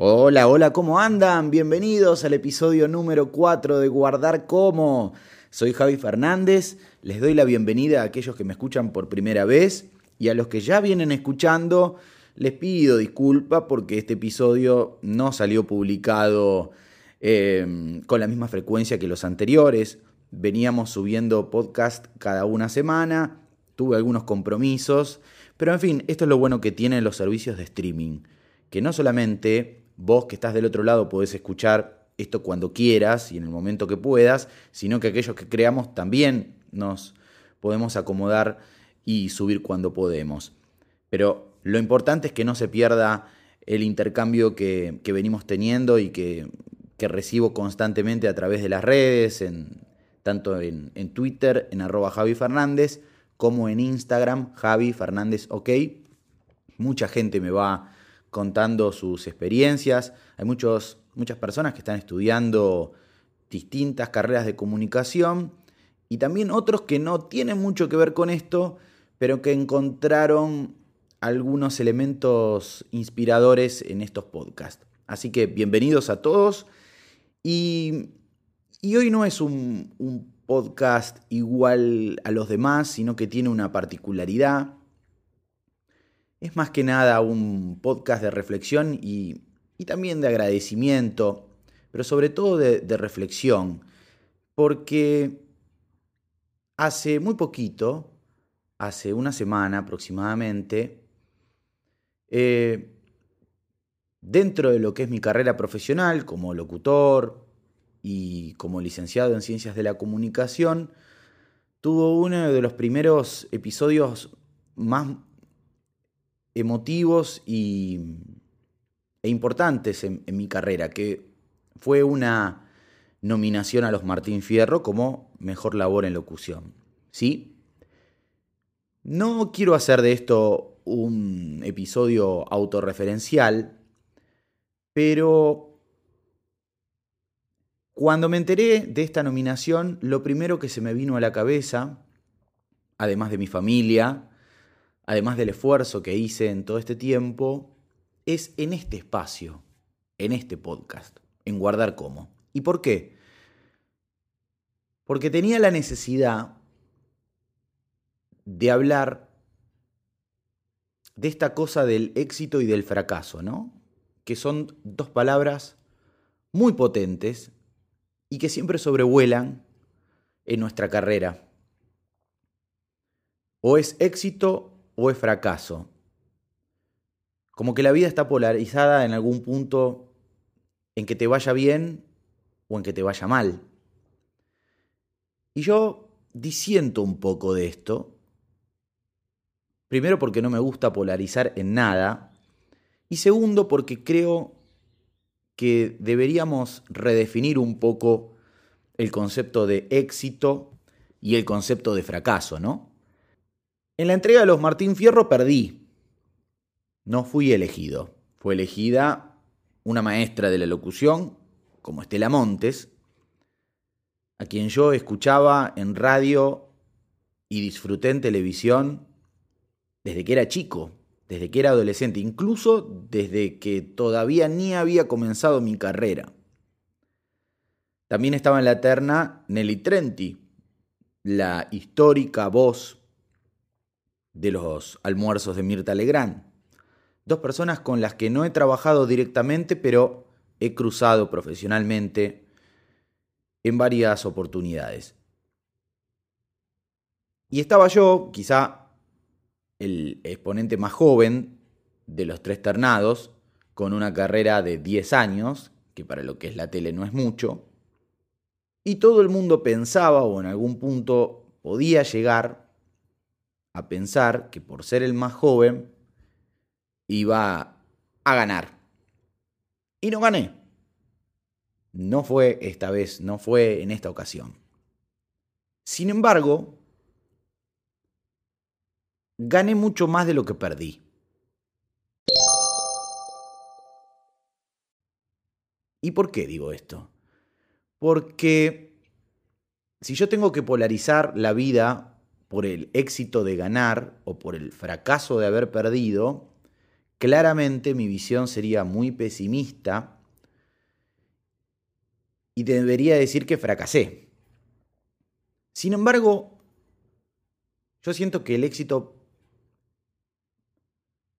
Hola, hola, ¿cómo andan? Bienvenidos al episodio número 4 de Guardar Cómo. Soy Javi Fernández, les doy la bienvenida a aquellos que me escuchan por primera vez y a los que ya vienen escuchando les pido disculpa porque este episodio no salió publicado em, con la misma frecuencia que los anteriores. Veníamos subiendo podcast cada una semana, tuve algunos compromisos, pero en fin, esto es lo bueno que tienen los servicios de streaming, que no solamente vos que estás del otro lado podés escuchar esto cuando quieras y en el momento que puedas, sino que aquellos que creamos también nos podemos acomodar y subir cuando podemos. Pero lo importante es que no se pierda el intercambio que, venimos teniendo y que, recibo constantemente a través de las redes, en, tanto en, en Twitter, en arroba Javi Fernández, como en Instagram, Javi Fernández OK. Mucha gente me va contando sus experiencias. Hay muchos, muchas personas que están estudiando distintas carreras de comunicación y también otros que no tienen mucho que ver con esto, pero que encontraron algunos elementos inspiradores en estos podcasts. Así que bienvenidos a todos y, hoy no es un, un podcast igual a los demás, sino que tiene una particularidad es más que nada un podcast de reflexión y, también de agradecimiento, pero sobre todo de, reflexión, porque hace muy poquito, hace una semana aproximadamente, eh, dentro de lo que es mi carrera profesional como locutor y como licenciado en ciencias de la comunicación, tuvo uno de los primeros episodios más emotivos y, e importantes en, mi carrera, que fue una nominación a los Martín Fierro como mejor labor en locución. ¿Sí? No quiero hacer de esto un episodio autorreferencial, pero cuando me enteré de esta nominación, lo primero que se me vino a la cabeza, además de mi familia, además del esfuerzo que hice en todo este tiempo, es en este espacio, en este podcast, en Guardar Cómo. ¿Y por qué? Porque tenía la necesidad de hablar de esta cosa del éxito y del fracaso, ¿no? Que son dos palabras muy potentes y que siempre sobrevuelan en nuestra carrera. O es éxito o es fracaso. Como que la vida está polarizada en algún punto en que te vaya bien o en que te vaya mal. Y yo disiento un poco de esto. Primero porque no me gusta polarizar en nada. Y segundo porque creo que deberíamos redefinir un poco el concepto de éxito y el concepto de fracaso, ¿no? En la entrega de los Martín Fierro perdí. No fui elegido. Fue elegida una maestra de la locución, como Estela Montes, a quien yo escuchaba en radio y disfruté en televisión desde que era chico, desde que era adolescente, incluso desde que todavía ni había comenzado mi carrera. También estaba en la terna Nelly Trenti, la histórica voz de los almuerzos de Mirta Legrand. Dos personas con las que no he trabajado directamente, pero he cruzado profesionalmente en varias oportunidades. Y estaba yo, quizá el exponente más joven de los tres ternados, con una carrera de 10 años, que para lo que es la tele no es mucho, y todo el mundo pensaba o en algún punto podía llegar a pensar que por ser el más joven iba a ganar. Y no gané. No fue esta vez, no fue en esta ocasión. Sin embargo, gané mucho más de lo que perdí. ¿Y por qué digo esto? Porque si yo tengo que polarizar la vida por el éxito de ganar o por el fracaso de haber perdido, claramente mi visión sería muy pesimista y debería decir que fracasé. Sin embargo, yo siento que el éxito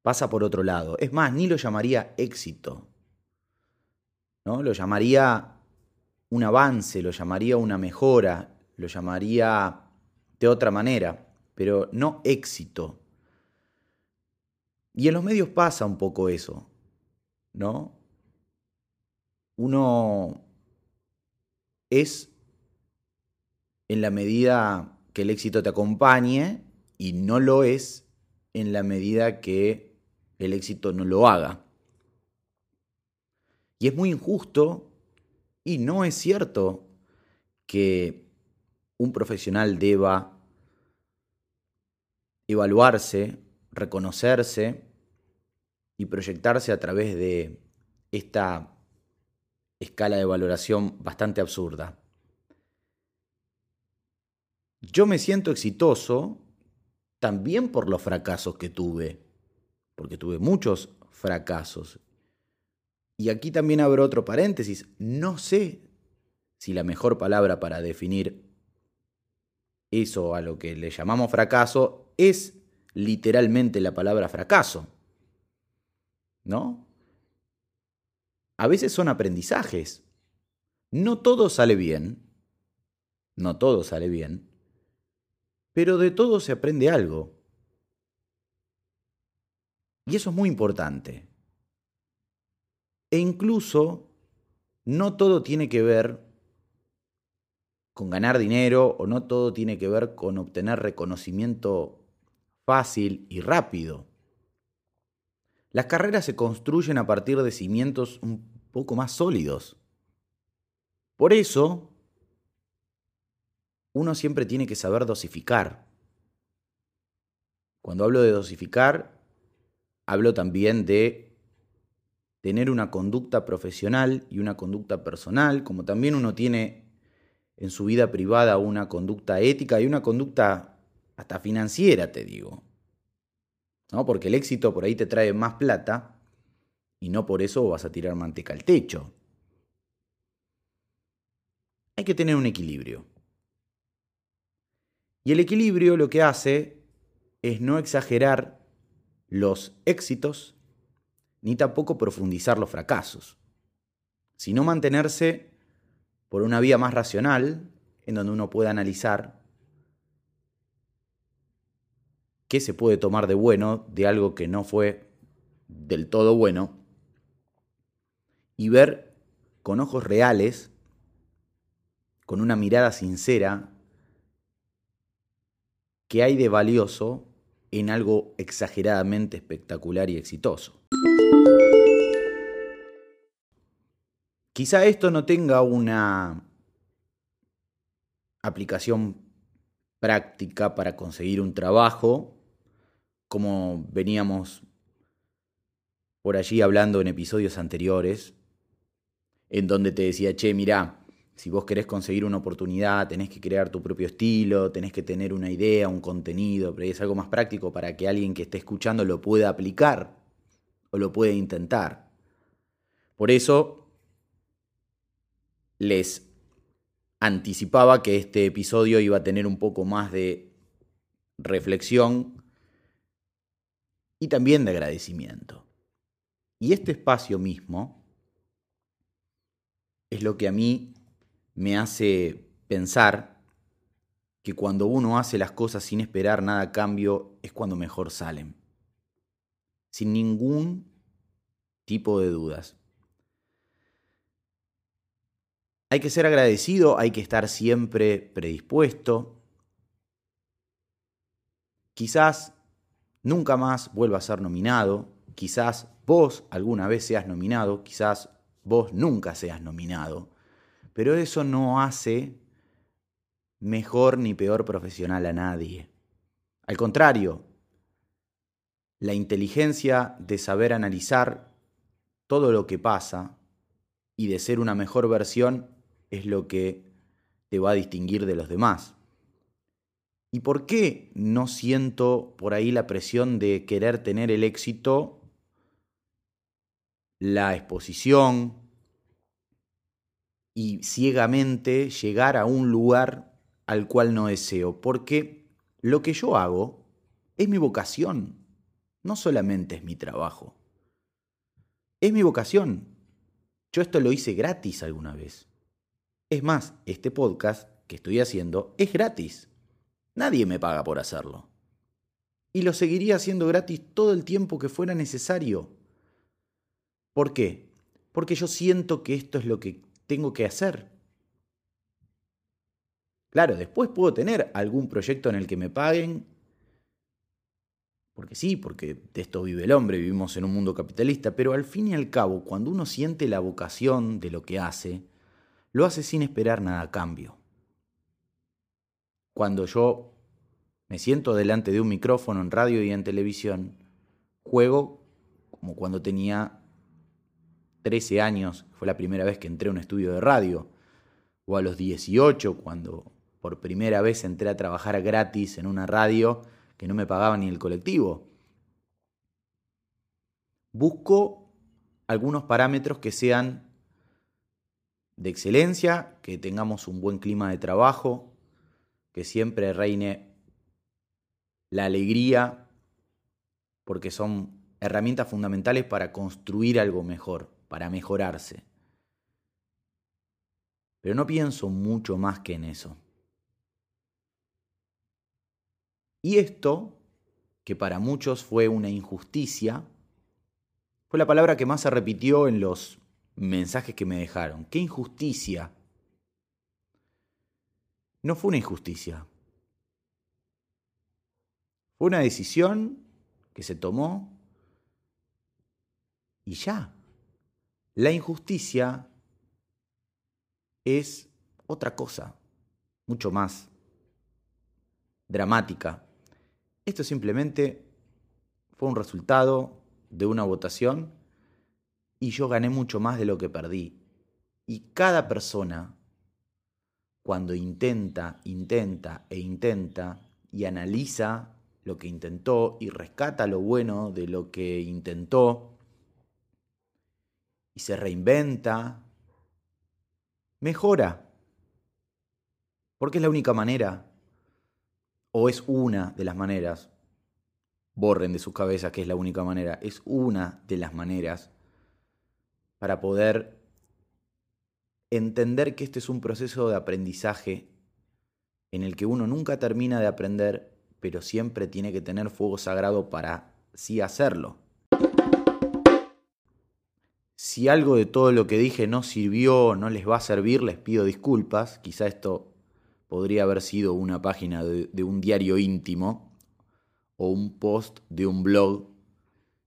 pasa por otro lado. Es más, ni lo llamaría éxito. ¿no? Lo llamaría un avance, lo llamaría una mejora, lo llamaría de otra manera, pero no éxito. Y en los medios pasa un poco eso, ¿no? Uno es en la medida que el éxito te acompañe y no lo es en la medida que el éxito no lo haga. Y es muy injusto y no es cierto que un profesional deba evaluarse, reconocerse y proyectarse a través de esta escala de valoración bastante absurda. Yo me siento exitoso también por los fracasos que tuve, porque tuve muchos fracasos. Y aquí también abro otro paréntesis. No sé si la mejor palabra para definir eso a lo que le llamamos fracaso es literalmente la palabra fracaso. ¿No? A veces son aprendizajes. No todo sale bien. No todo sale bien. Pero de todo se aprende algo. Y eso es muy importante. E incluso no todo tiene que ver con ganar dinero o no todo tiene que ver con obtener reconocimiento fácil y rápido. Las carreras se construyen a partir de cimientos un poco más sólidos. Por eso, uno siempre tiene que saber dosificar. Cuando hablo de dosificar, hablo también de tener una conducta profesional y una conducta personal, como también uno tiene en su vida privada una conducta ética y una conducta hasta financiera, te digo. ¿No? Porque el éxito por ahí te trae más plata y no por eso vas a tirar manteca al techo. Hay que tener un equilibrio. Y el equilibrio lo que hace es no exagerar los éxitos ni tampoco profundizar los fracasos, sino mantenerse por una vía más racional, en donde uno pueda analizar qué se puede tomar de bueno de algo que no fue del todo bueno, y ver con ojos reales, con una mirada sincera, qué hay de valioso en algo exageradamente espectacular y exitoso. Quizá esto no tenga una aplicación práctica para conseguir un trabajo, como veníamos por allí hablando en episodios anteriores, en donde te decía, che, mirá, si vos querés conseguir una oportunidad, tenés que crear tu propio estilo, tenés que tener una idea, un contenido, pero es algo más práctico para que alguien que esté escuchando lo pueda aplicar o lo pueda intentar. Por eso les anticipaba que este episodio iba a tener un poco más de reflexión y también de agradecimiento. Y este espacio mismo es lo que a mí me hace pensar que cuando uno hace las cosas sin esperar nada a cambio es cuando mejor salen. Sin ningún tipo de dudas. Hay que ser agradecido, hay que estar siempre predispuesto. Quizás nunca más vuelva a ser nominado, quizás vos alguna vez seas nominado, quizás vos nunca seas nominado, pero eso no hace mejor ni peor profesional a nadie. Al contrario, la inteligencia de saber analizar todo lo que pasa y de ser una mejor versión es lo que te va a distinguir de los demás. ¿Y por qué no siento por ahí la presión de querer tener el éxito la exposición y ciegamente llegar a un lugar al cual no deseo, porque lo que yo hago es mi vocación, no solamente es mi trabajo. Es mi vocación. Yo esto lo hice gratis alguna vez. Es más, este podcast que estoy haciendo es gratis. Nadie me paga por hacerlo. Y lo seguiría haciendo gratis todo el tiempo que fuera necesario. ¿Por qué? Porque yo siento que esto es lo que tengo que hacer. Claro, después puedo tener algún proyecto en el que me paguen, porque sí, porque de esto vive el hombre, vivimos en un mundo capitalista, pero al fin y al cabo, cuando uno siente la vocación de lo que hace, lo hace sin esperar nada a cambio. Cuando yo me siento delante de un micrófono en radio y en televisión, juego como cuando tenía 13 años, fue la primera vez que entré a un estudio de radio, o a los 18, cuando por primera vez entré a trabajar gratis en una radio que no me pagaba ni el colectivo. Busco algunos parámetros que sean de excelencia, que tengamos un buen clima de trabajo, que siempre reine la alegría, porque son herramientas fundamentales para construir algo mejor, para mejorarse. Pero no pienso mucho más que en eso. Y esto, que para muchos fue una injusticia, fue la palabra que más se repitió en los mensajes que me dejaron. ¡Qué injusticia! No fue una injusticia. Fue una decisión que se tomó y ya. La injusticia es otra cosa, mucho más dramática, esto simplemente fue un resultado de una votación y yo gané mucho más de lo que perdí. Y cada persona, cuando intenta, intenta e intenta y analiza lo que intentó y rescata lo bueno de lo que intentó y se reinventa, mejora. Porque es la única manera o es una de las maneras, borren de sus cabezas que es la única manera, es una de las maneras para poder entender que este es un proceso de aprendizaje en el que uno nunca termina de aprender, pero siempre tiene que tener fuego sagrado para sí hacerlo. Si algo de todo lo que dije no sirvió, no les va a servir, les pido disculpas. Quizá esto podría haber sido una página de, un diario íntimo o un post de un blog.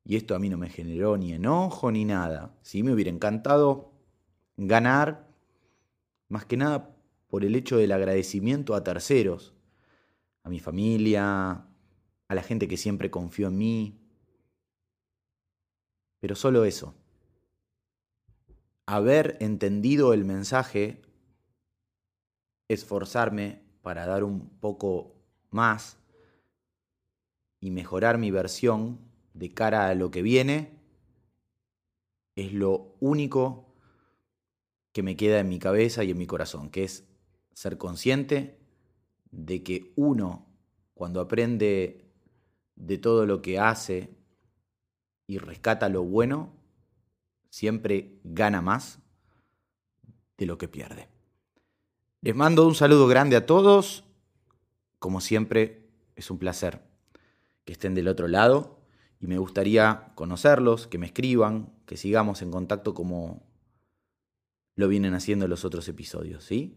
Y esto a mí no me generó ni enojo ni nada. Sí me hubiera encantado ganar, más que nada por el hecho del agradecimiento a terceros, a mi familia, a la gente que siempre confió en mí. Pero solo eso. Haber entendido el mensaje esforzarme para dar un poco más y mejorar mi versión de cara a lo que viene, es lo único que me queda en mi cabeza y en mi corazón, que es ser consciente de que uno, cuando aprende de todo lo que hace y rescata lo bueno, siempre gana más de lo que pierde. Les mando un saludo grande a todos. Como siempre, es un placer que estén del otro lado y me gustaría conocerlos, que me escriban, que sigamos en contacto como lo vienen haciendo los otros episodios, ¿sí?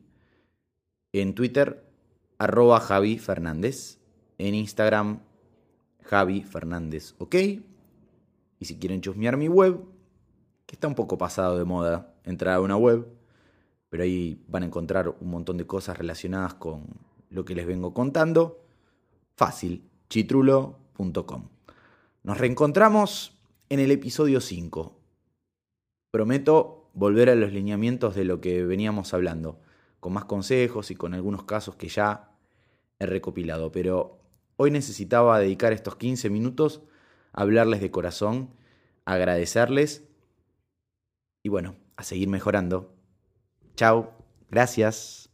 En Twitter, arroba Javi Fernández. En Instagram, Javi Fernández, ¿ok? Y si quieren chusmear mi web, que está un poco pasado de moda entrar a una web, pero ahí van a encontrar un montón de cosas relacionadas con lo que les vengo contando. Fácil, chitrulo.com. Nos reencontramos en el episodio 5. Prometo volver a los lineamientos de lo que veníamos hablando, con más consejos y con algunos casos que ya he recopilado, pero hoy necesitaba dedicar estos 15 minutos a hablarles de corazón, agradecerles y bueno, a seguir mejorando. Chao, gracias.